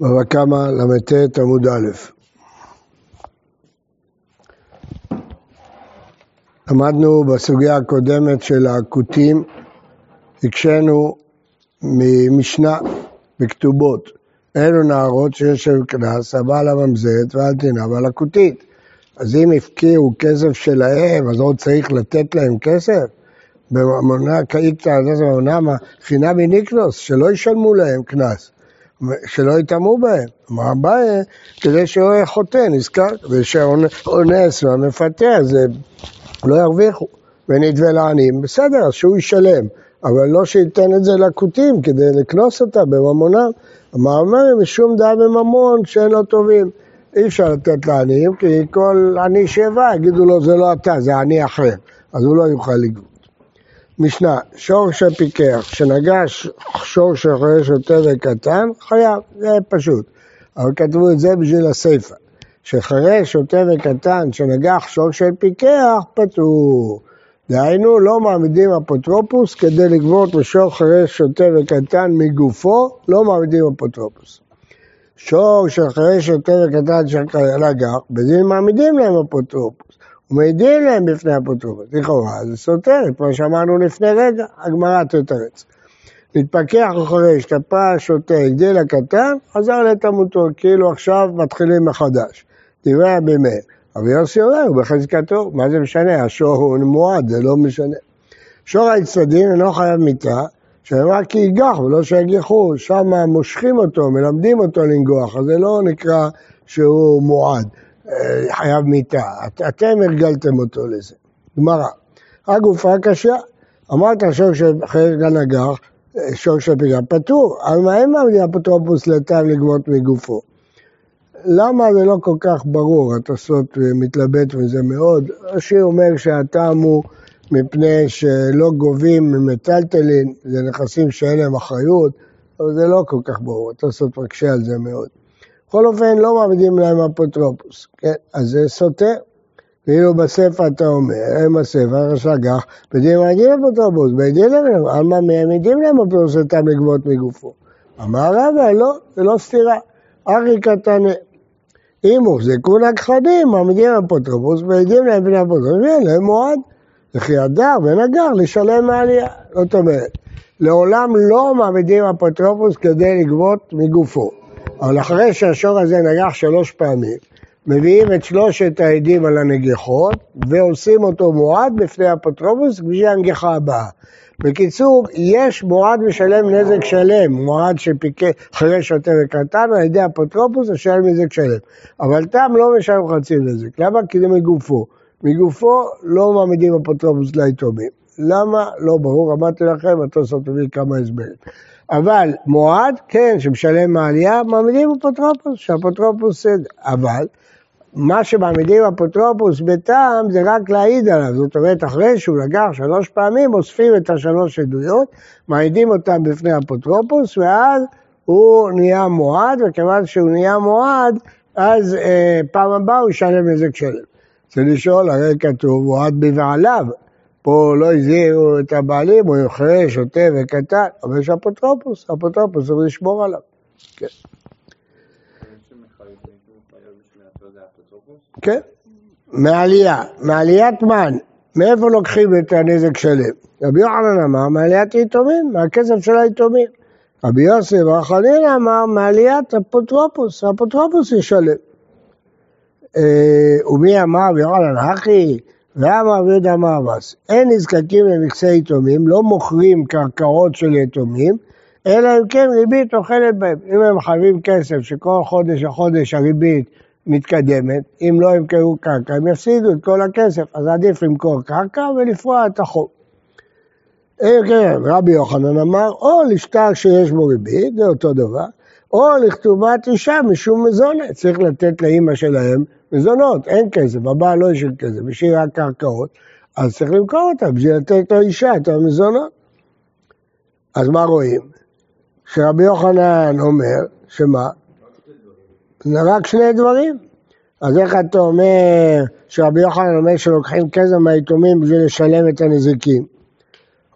בבא קמא ל"ט עמוד א'. למדנו בסוגיה הקודמת של הכותים, הקשינו ממשנה בכתובות. אלו נערות שיש להם קנס, הבעל הממזרת ואל תנאם על הכותית. אז אם הפקיעו כסף שלהם, אז עוד צריך לתת להם כסף? בממונה עזז בממונה חינמי ניקנוס, שלא ישלמו להם קנס. שלא יטמאו בהם. אמר אביי, כדי שלא יהיה חוטא, נזכר, ושאונס והמפתה, זה לא ירוויחו. ונדבה לעניים, בסדר, אז שהוא ישלם, אבל לא שייתן את זה לכותים כדי לקנוס אותה בממונם. אמר אביי, משום דעה בממון שאין לו טובים. אי אפשר לתת לעניים, כי כל עני שיבא יגידו לו זה לא אתה, זה עני אחר, אז הוא לא יוכל לגבות. משנה, שור שפיקח, שנגע שור שחורש שוטה וקטן, חייב, זה פשוט. אבל כתבו את זה בשביל הסיפא. שחרש שוטה וקטן שנגח שור של פיקח, פטור. דהיינו, לא מעמידים אפוטרופוס כדי לגבות משור חרש שוטה וקטן מגופו, לא מעמידים אפוטרופוס. שור של חרש שוטה וקטן שנגח, בדין מעמידים להם אפוטרופוס. ומעידים להם בפני אפוטרופוס. לכאורה זה סותר את מה שאמרנו לפני רגע, הגמרא תתרץ. מתפכח וחורש, טפה, שותה, הגדיל הקטן, חזר לתמותו, כאילו עכשיו מתחילים מחדש. דברי רבי מאיר. רבי יוסי אומר, בחזקתו, מה זה משנה? השור הוא מועד, זה לא משנה. שור האצטדין אינו חייב מיתה, שנאמר כי ייגח ולא שיגיחו, שם מושכים אותו, מלמדים אותו לנגוח, אז זה לא נקרא שהוא מועד. חייב מיתה. אתם הרגלתם אותו לזה. גמרא. הגופה קשה. אמרת שור שחרר גנגר, שור של פיגר, פטור. אבל מה אין מעמידים אפוטרופוס לטעם לגבות מגופו? למה זה לא כל כך ברור? התוספות מתלבט מזה מאוד. השיר אומר שהטעם הוא מפני שלא גובים ממטלטלין, זה נכסים שאין להם אחריות, אבל זה לא כל כך ברור, התוספות מקשה על זה מאוד. בכל אופן לא מעמידים להם אפוטרופוס, כן? אז זה סותר. ואילו בספר אתה אומר, הם הספר, השגח, בדין מעמידים אפוטרופוס, בדין להם, מה מעמידים להם אפוטרופוס אותם לגבות מגופו. אמר רבא, לא, זה לא סתירה. ארי קטנה. אם הוחזקו נכחדים, מעמידים אפוטרופוס, מעמידים להם בני אפוטרופוס, ואין להם מועד. וכי הדר ונגר לשלם מעלייה. זאת אומרת, לעולם לא מעמידים אפוטרופוס כדי לגבות מגופו. אבל אחרי שהשור הזה נגח שלוש פעמים, מביאים את שלושת העדים על הנגיחות ועושים אותו מועד בפני אפוטרופוס בשביל הנגיחה הבאה. בקיצור, יש מועד משלם נזק שלם, מועד שפיקה אחרי שוטה וקטן על ידי אפוטרופוס משלם נזק שלם. אבל תם לא משלם חצי נזק. למה? כי זה מגופו. מגופו לא מעמידים אפוטרופוס ליתומים. למה? לא ברור, אמרתי לכם, התוספות מביא כמה הסברים. אבל מועד, כן, שמשלם מעלייה, מעמידים אפוטרופוס, שאפוטרופוס סדר. אבל מה שמעמידים אפוטרופוס בטעם זה רק להעיד עליו. זאת אומרת, אחרי שהוא לקח שלוש פעמים, אוספים את השלוש עדויות, מעידים אותם בפני אפוטרופוס, ואז הוא נהיה מועד, וכיוון שהוא נהיה מועד, אז אה, פעם הבאה הוא ישלם נזק שלם. צריך לשאול, הרי כתוב מועד בבעליו. פה לא הזהירו את הבעלים, הוא יוחרש, שותה וקטן, אבל יש אפוטרופוס, אפוטרופוס צריך לשמור עליו. כן. כן, מעלייה, מעליית מן, מאיפה לוקחים את הנזק שלם? רבי יוחנן אמר מעליית יתומים, מהכסף של היתומים. רבי יוסף וחנין אמר מעליית אפוטרופוס, האפוטרופוס ישלם. אה, ומי אמר רבי יוחנן הכי? ואמר רבי יהודה אבס, אין נזקקים לנכסי יתומים, לא מוכרים קרקעות של יתומים, אלא אם כן ריבית אוכלת בהם. אם הם חייבים כסף שכל חודש לחודש הריבית מתקדמת, אם לא ימכרו קרקע, הם יפסידו את כל הכסף, אז עדיף למכור קרקע ולפרוע את החוב. כן, רבי יוחנן אמר, או לשטר שיש בו ריבית, זה אותו דבר, או לכתובת אישה משום מזונת, צריך לתת לאימא שלהם מזונות, אין כסף, הבעל לא השאיר כסף, השאיר רק קרקעות, אז צריך למכור אותה בשביל לתת לאישה את המזונות. אז מה רואים? שרבי יוחנן אומר, שמה? זה רק שני דברים. אז איך אתה אומר שרבי יוחנן אומר שלוקחים כסף מהיתומים בשביל לשלם את הנזיקים?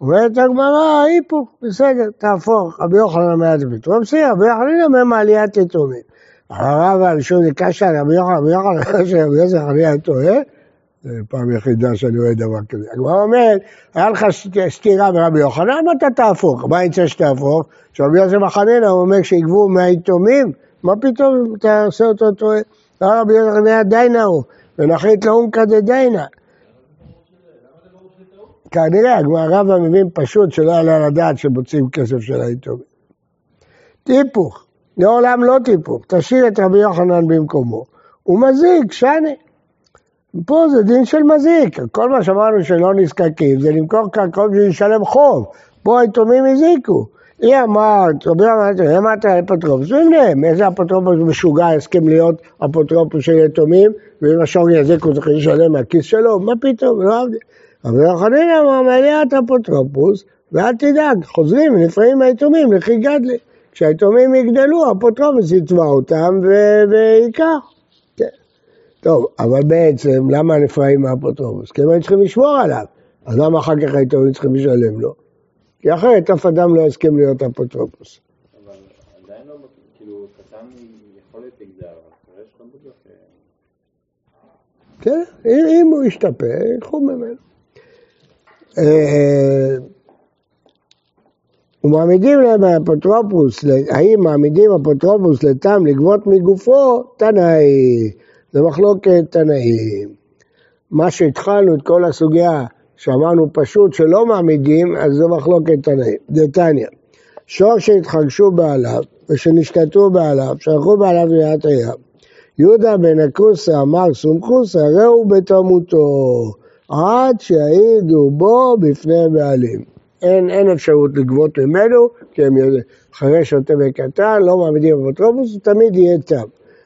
אומרת הגמרא, היפוך, בסדר, תהפוך, רבי יוחנן מעט ופתאום בסדר, רבי יוחנן אומר מעליית יתומים. הרב הראשון זה קשה, רבי יוחנן, רבי יוחנן, רבי יוחנן, חנינא טועה, זו פעם יחידה שאני רואה דבר כזה. הגמרא אומרת, היה לך סתירה ברבי יוחנן, אתה תהפוך? מה יצא שתהפוך? שרבי יוסף החנינא אומר שיגבו מהיתומים, מה פתאום אתה עושה אותו טועה? רבי יוסף החנינא דיינה הוא, ונחית לאונקא דדיינה. כנראה, הרב מבין פשוט שלא יעלה על הדעת שמוצאים כסף של היתומים. טיפוך, לעולם לא טיפוך, תשאיר את רבי יוחנן במקומו. הוא מזיק, שני. פה זה דין של מזיק, כל מה שאמרנו שלא נזקקים זה למכור קרקעות בשביל לשלם חוב, פה היתומים הזיקו. היא אמרת, רבי אמרת, אמרת אפוטרופוס, ובניהם, איזה אפוטרופוס משוגע הסכים להיות אפוטרופוס של יתומים, ואם השור יזיקו צריך לשלם מהכיס שלו, מה פתאום, לא עבדי. אבל יוחנן אמר, מליאת אפוטרופוס, ואל תדאג, חוזרים ונפרעים מהיתומים לכי גדלי. כשהיתומים יגדלו, האפוטרופוס יצבע אותם וייקח. כן. טוב, אבל בעצם, למה נפרעים מהאפוטרופוס? כי הם צריכים לשמור עליו. אז למה אחר כך היתומים צריכים לשלם לו? כי אחרת אף אדם לא יסכים להיות אפוטרופוס. אבל עדיין לא, כאילו, קטן יכול להיות אגזר, אחרי שאתה בטוח... כן, אם הוא ישתפר, ייקחו ממנו. ומעמידים להם אפוטרופוס, האם מעמידים אפוטרופוס לטעם לגבות מגופו, תנאי, זה מחלוקת תנאים. מה שהתחלנו את כל הסוגיה שאמרנו פשוט שלא מעמידים, אז זו מחלוקת תנאים. דתניא, שור שהתחגשו בעליו ושנשתתו בעליו, שלחו בעליו ליד הים. יהודה בן הכוסה אמר סומכוסה, ראו בתמותו. עד שיעידו בו בפני בעלים. אין, אין אפשרות לגבות ממנו, כי הם יודעים, אחרי שוטה וקטן, לא מעמידים אפוטרופוס, תמיד יהיה תם.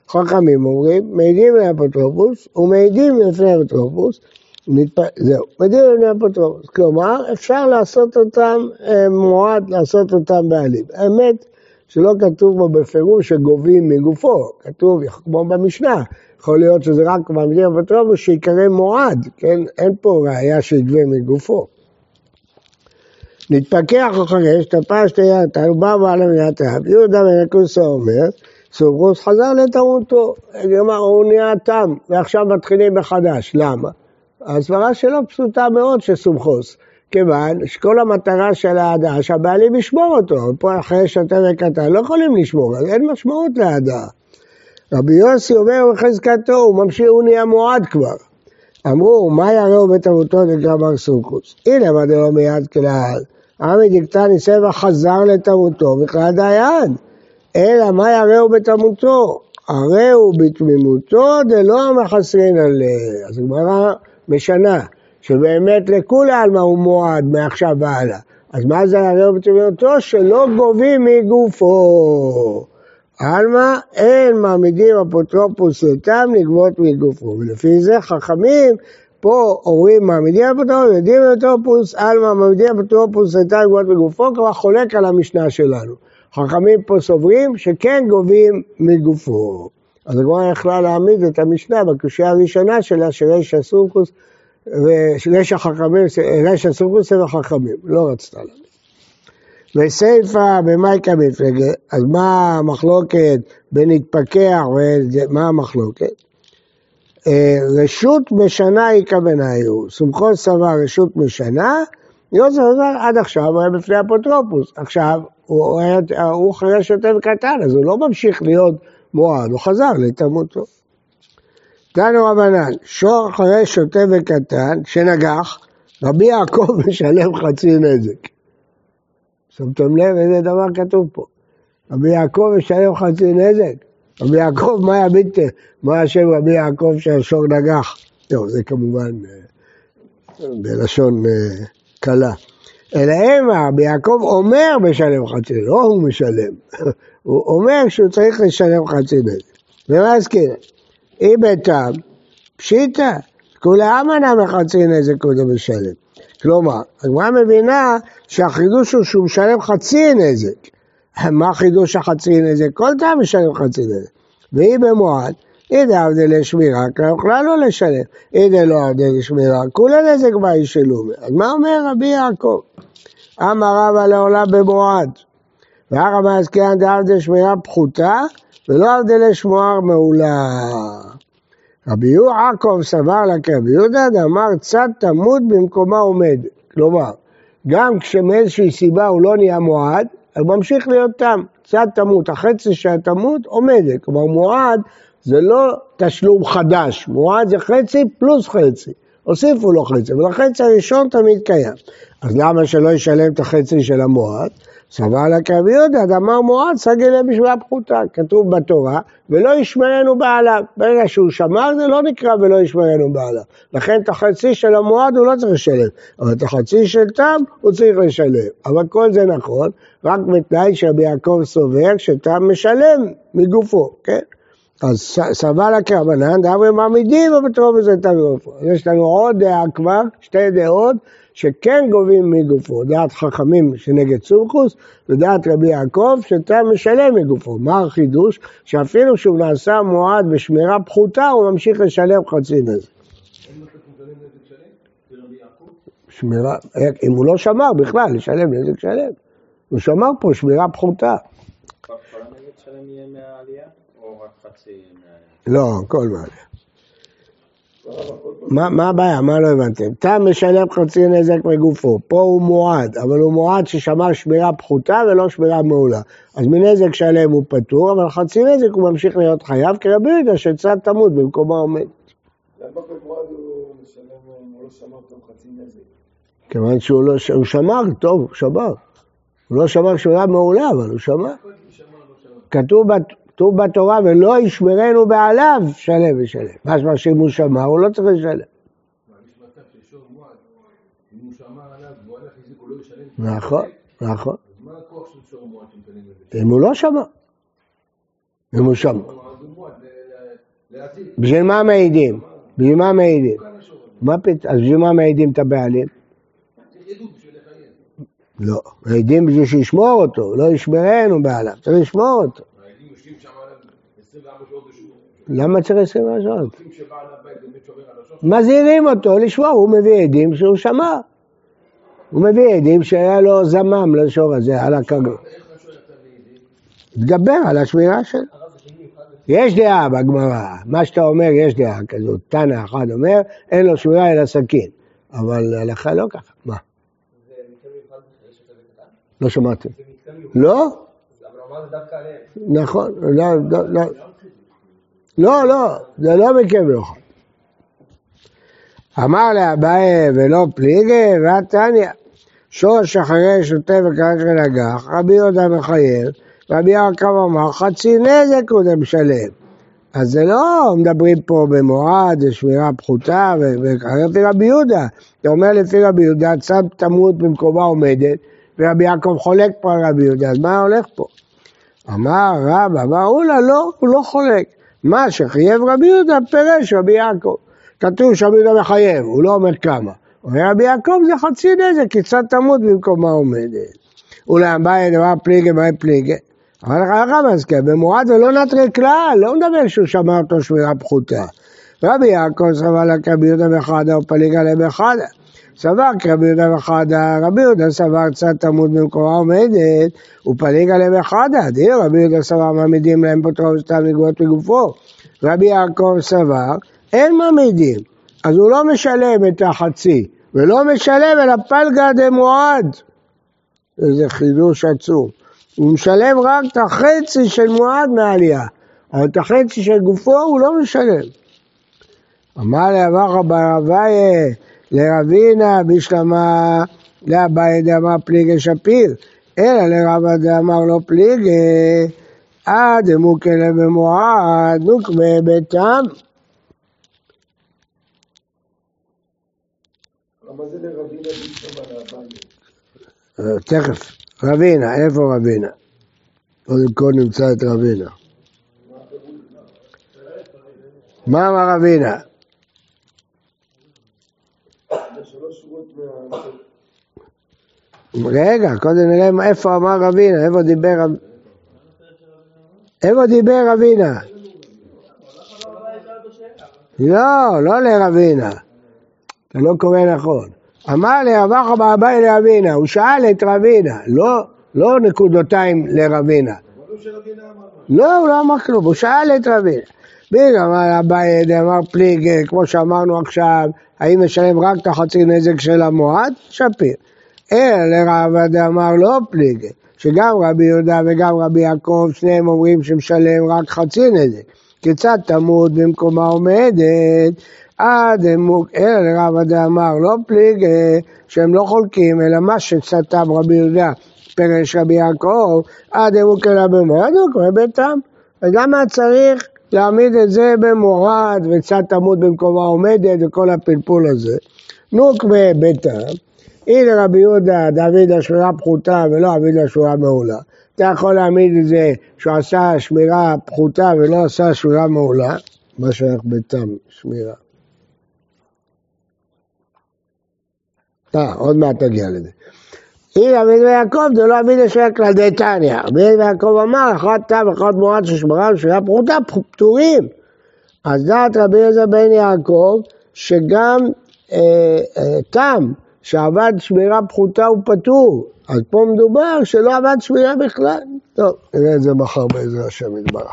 חכמים אומרים, מעידים לאפוטרופוס ומעידים לפני אפוטרופוס, מתפ... זהו, מעידים לפני אפוטרופוס. כלומר, אפשר לעשות אותם אה, מועד, לעשות אותם בעלים. האמת שלא כתוב בו בפירוש שגובים מגופו, כתוב כמו במשנה, יכול להיות שזה רק מעמידים אפוטרופוס שיקרא מועד, כן? אין פה ראייה שיגבה מגופו. נתפכח אחרי שטפש תיית, הוא בא בעל המדינת האב, יהודה בן הקוסה אומר, סוברוס חזר לטעותו, הוא נהיה תם, ועכשיו מתחילים מחדש, למה? הסברה שלו פשוטה מאוד של סומכוס, כיוון שכל המטרה של ההדעה שהבעלים ישמור אותו, פה אחרי שוטה וקטן לא יכולים לשמור, אז אין משמעות להדעה. רבי יוסי אומר בחזקתו, הוא ממשיך, הוא נהיה מועד כבר. אמרו, מה יראו בתרבותו נקרא בר סוכוס? הנה מה דלא מיד כלל. עמי דקתני סבע חזר לתרבותו בכלל דיין. אלא מה יראו בתרבותו? הרי הוא בתמימותו דלא המחסרין עליה. אז הגמרא משנה, שבאמת לכולי עלמא הוא מועד מעכשיו והלאה. אז מה זה הראו בתמימותו? שלא גובים מגופו. עלמא אין מעמידים אפוטרופוס לתם לגבות מגופו, ולפי זה חכמים פה אומרים מעמידים אפוטרופוס, יודעים אפוטרופוס, עלמא מעמידים אפוטרופוס לתם לגבות מגופו, כבר חולק על המשנה שלנו. חכמים פה סוברים שכן גובים מגופו. אז הגמרא יכלה להעמיד את המשנה בקושייה הראשונה שלה, שריש הסורקוס, וריש החכמים, ריש הסורקוס הם החכמים, לא רצתה להעמיד. וסיפא במייקה מפלגה, אז מה המחלוקת בין התפכח ומה המחלוקת? אה, רשות משנה היא כבניו, סומכו סבר רשות משנה, יוסף אומר עד עכשיו הוא היה בפני אפוטרופוס, עכשיו הוא, היה, הוא אחרי שוטף קטן, אז הוא לא ממשיך להיות מועד, הוא חזר לתמותו. תנו רבנן, שור אחרי שוטה וקטן, שנגח, רבי יעקב משלם חצי נזק. שמתם לב איזה דבר כתוב פה. רבי יעקב משלם חצי נזק. רבי יעקב, מה יביטה? מה השם רבי יעקב שהשור נגח? לא, זה כמובן אה, בלשון אה, קלה. אלא המה, רבי יעקב אומר משלם חצי, לא הוא משלם. הוא אומר שהוא צריך לשלם חצי נזק. ומה הזכיר? אי ביתם, פשיטא, כולי אמנה מחצי נזק קודם משלם. כלומר, הגמרא מבינה שהחידוש הוא שהוא משלם חצי נזק. מה חידוש החצי נזק? כל טעם משלם חצי נזק. והיא במועד, אידא עבדי לשמירה, כלל יכולה לא לשלם. אידא לא עבדי לשמירה, כולי נזק באי שלומי. אז מה אומר רבי יעקב? אמר רבא לעולם במועד. והרמא הזכיין דעבדי שמירה פחותה, ולא עבדי לשמוער מעולה. רבי יעקב סבר לה כרבי יהודה, דאמר צד תמות במקומה עומד. כלומר, גם כשמאיזושהי סיבה הוא לא נהיה מועד, הוא ממשיך להיות תם. צד תמות, החצי שהתמות עומדת. כלומר, מועד זה לא תשלום חדש, מועד זה חצי פלוס חצי. הוסיפו לו חצי, אבל החצי הראשון תמיד קיים. אז למה שלא ישלם את החצי של המועד? סבר לה כרבי יהודה, אמר מועד סגל בשבילה פחותה, כתוב בתורה, ולא ישמרנו בעליו. ברגע שהוא שמר זה לא נקרא ולא ישמרנו בעליו. לכן את החצי של המועד הוא לא צריך לשלם, אבל את החצי של תם הוא צריך לשלם. אבל כל זה נכון, רק בתנאי שרבי יעקב סובר שתם משלם מגופו, כן? אז סבל הכרבנן, דאמרי מעמידים תם מגופו. יש לנו עוד דעה כבר, שתי דעות. שכן גובים מגופו, דעת חכמים שנגד סומכוס, ודעת רבי יעקב שאתה משלם מגופו. מה החידוש? שאפילו שהוא נעשה מועד בשמירה פחותה, הוא ממשיך לשלם חצי נזק. שמירה, אם הוא לא שמר בכלל, לשלם נזק שלם. הוא שמר פה שמירה פחותה. או רק חצי? לא, כל מעלייה. מה, מה הבעיה? מה לא הבנתם? תם משלם חצי נזק מגופו, פה הוא מועד, אבל הוא מועד ששמר שמירה פחותה ולא שמירה מעולה. אז מנזק שלם הוא פטור, אבל חצי נזק הוא ממשיך להיות חייב, כי רבי יהודה שצד תמות במקומו עומד. למה במועד הוא משלם, הוא לא שמר טוב חצי נזק? כיוון שהוא לא, הוא שמר, טוב, הוא שמר. הוא לא שמר שמירה מעולה, אבל הוא שמר. כתוב כתוב בתורה, ולא ישמרנו בעליו, שלם ושלם. משמע שאם הוא שמר, הוא לא צריך לשלם. נכון, נכון. אם הוא לא שמר. אם הוא שמר. בשביל מה מעידים? בשביל מה מעידים? מה פתאום? אז בשביל מה מעידים את הבעלים? לא, מעידים בשביל שישמור אותו, לא ישמרנו בעליו, צריך לשמור אותו. למה צריך 24 שעות? מזהירים אותו לשמור, הוא מביא עדים שהוא שמע. הוא מביא עדים שהיה לו זמם לשור הזה, על הכגון. תדבר על השמירה שלו. יש דעה בגמרא, מה שאתה אומר יש דעה כזאת, תנא אחד אומר, אין לו שמירה אלא סכין, אבל הלכה לא ככה, מה? לא שמעתם. לא? נכון, לא, לא, זה לא מקרה מיוחד. אמר לאביי ולא פליגי, ועתניא. שורש אחרי שוטה וקרש ונגח, רבי יהודה מחייב, רבי יעקב אמר חצי נזק הוא משלם. אז זה לא מדברים פה במועד, שמירה פחותה, ולפי רבי יהודה, אתה אומר לפי רבי יהודה, צד תמות במקומה עומדת, ורבי יעקב חולק פה על רבי יהודה, אז מה הולך פה? אמר רבא, אמר אולה, לא, הוא לא חולק. מה שחייב רבי יהודה פירש רבי יעקב. כתוב שרבי יהודה מחייב, הוא לא אומר כמה. אומר רבי יעקב זה חצי נזק, כי קצת תמות במקומה עומדת. אולי אביי דבר פליגי, מה פליגי? אבל הרב מזכיר, במועד ולא נטרי כלל, לא מדבר שהוא שמר אותו שמירה פחותה. רבי יעקב סבר לה כרבי יהודה וחדה ופליג עליהם בחדה. סבר כרבי יהודה וחדה, רבי יהודה סבר קצת תמות במקומה עומדת, ופליג עליהם בחדה. דיר רבי יהודה סבר מעמידים להם פוטרו סתם לגבות מגופו. רבי יעקב סבר, אין מעמידים, אז הוא לא משלם את החצי, ולא משלם אלא פלגה דמועד. איזה חידוש עצום. הוא משלם רק את החצי של מועד מהעלייה, אבל את החצי של גופו הוא לא משלם. אמר לאבך בר אביי לרבינה בשלמה לאביי דאמר פליגי שפיר, אלא לרבא דאמר לא פליגי, עד אמוקלה במועד נוקבה ביתם. אה, תכף, רבינה, איפה רבינה? קודם כל נמצא את רבינה. מה אמר רבינה? זה שלוש שורות מה... רגע, קודם נראה איפה אמר רבינה, איפה דיבר רב... איפה דיבר רבינה? לא, לא לרבינה. אתה לא קורא נכון. אמר לרב אחא באביי לרבינה, הוא שאל את רבינה, לא, לא נקודותיים לרבינה. לא, הוא לא אמר כלום, הוא שאל את רבינה. בגלל אמר אביי, אמר פליג, כמו שאמרנו עכשיו, האם משלם רק את החצי נזק של המועד? שפיר. אלא לרב אמר לא פליג, שגם רבי יהודה וגם רבי יעקב, שניהם אומרים שמשלם רק חצי נזק. כיצד תמות במקומה עומדת? עד אמוק, אלא לרב אמר לא פליג, שהם לא חולקים, אלא מה שסתם רבי יהודה פרש רבי יעקב, עד אמוק אלא במועד, הוא קורא ביתם. אז למה צריך להעמיד את זה במורד וצד תמות במקומה עומדת וכל הפלפול הזה? נוק בביתם, הנה רבי יהודה דוד השמירה פחותה ולא דוד השמירה מעולה. אתה יכול להעמיד את זה שהוא עשה שמירה פחותה ולא עשה שמירה מעולה, מה שייך ביתם, שמירה. אה, עוד מעט תגיע לזה. הנה רבי ויעקב זה לא אבינו שהיה כלל דתניא. רבי ויעקב אמר, אחד תם ואחד מועד ששמרה ושמירה פחותה פטורים. אז דעת רבי יהודה בן יעקב שגם אה, אה, תם שעבד שמירה פחותה הוא פטור. אז פה מדובר שלא עבד שמירה בכלל. טוב, נראה את זה מחר בעזר השם יתברך.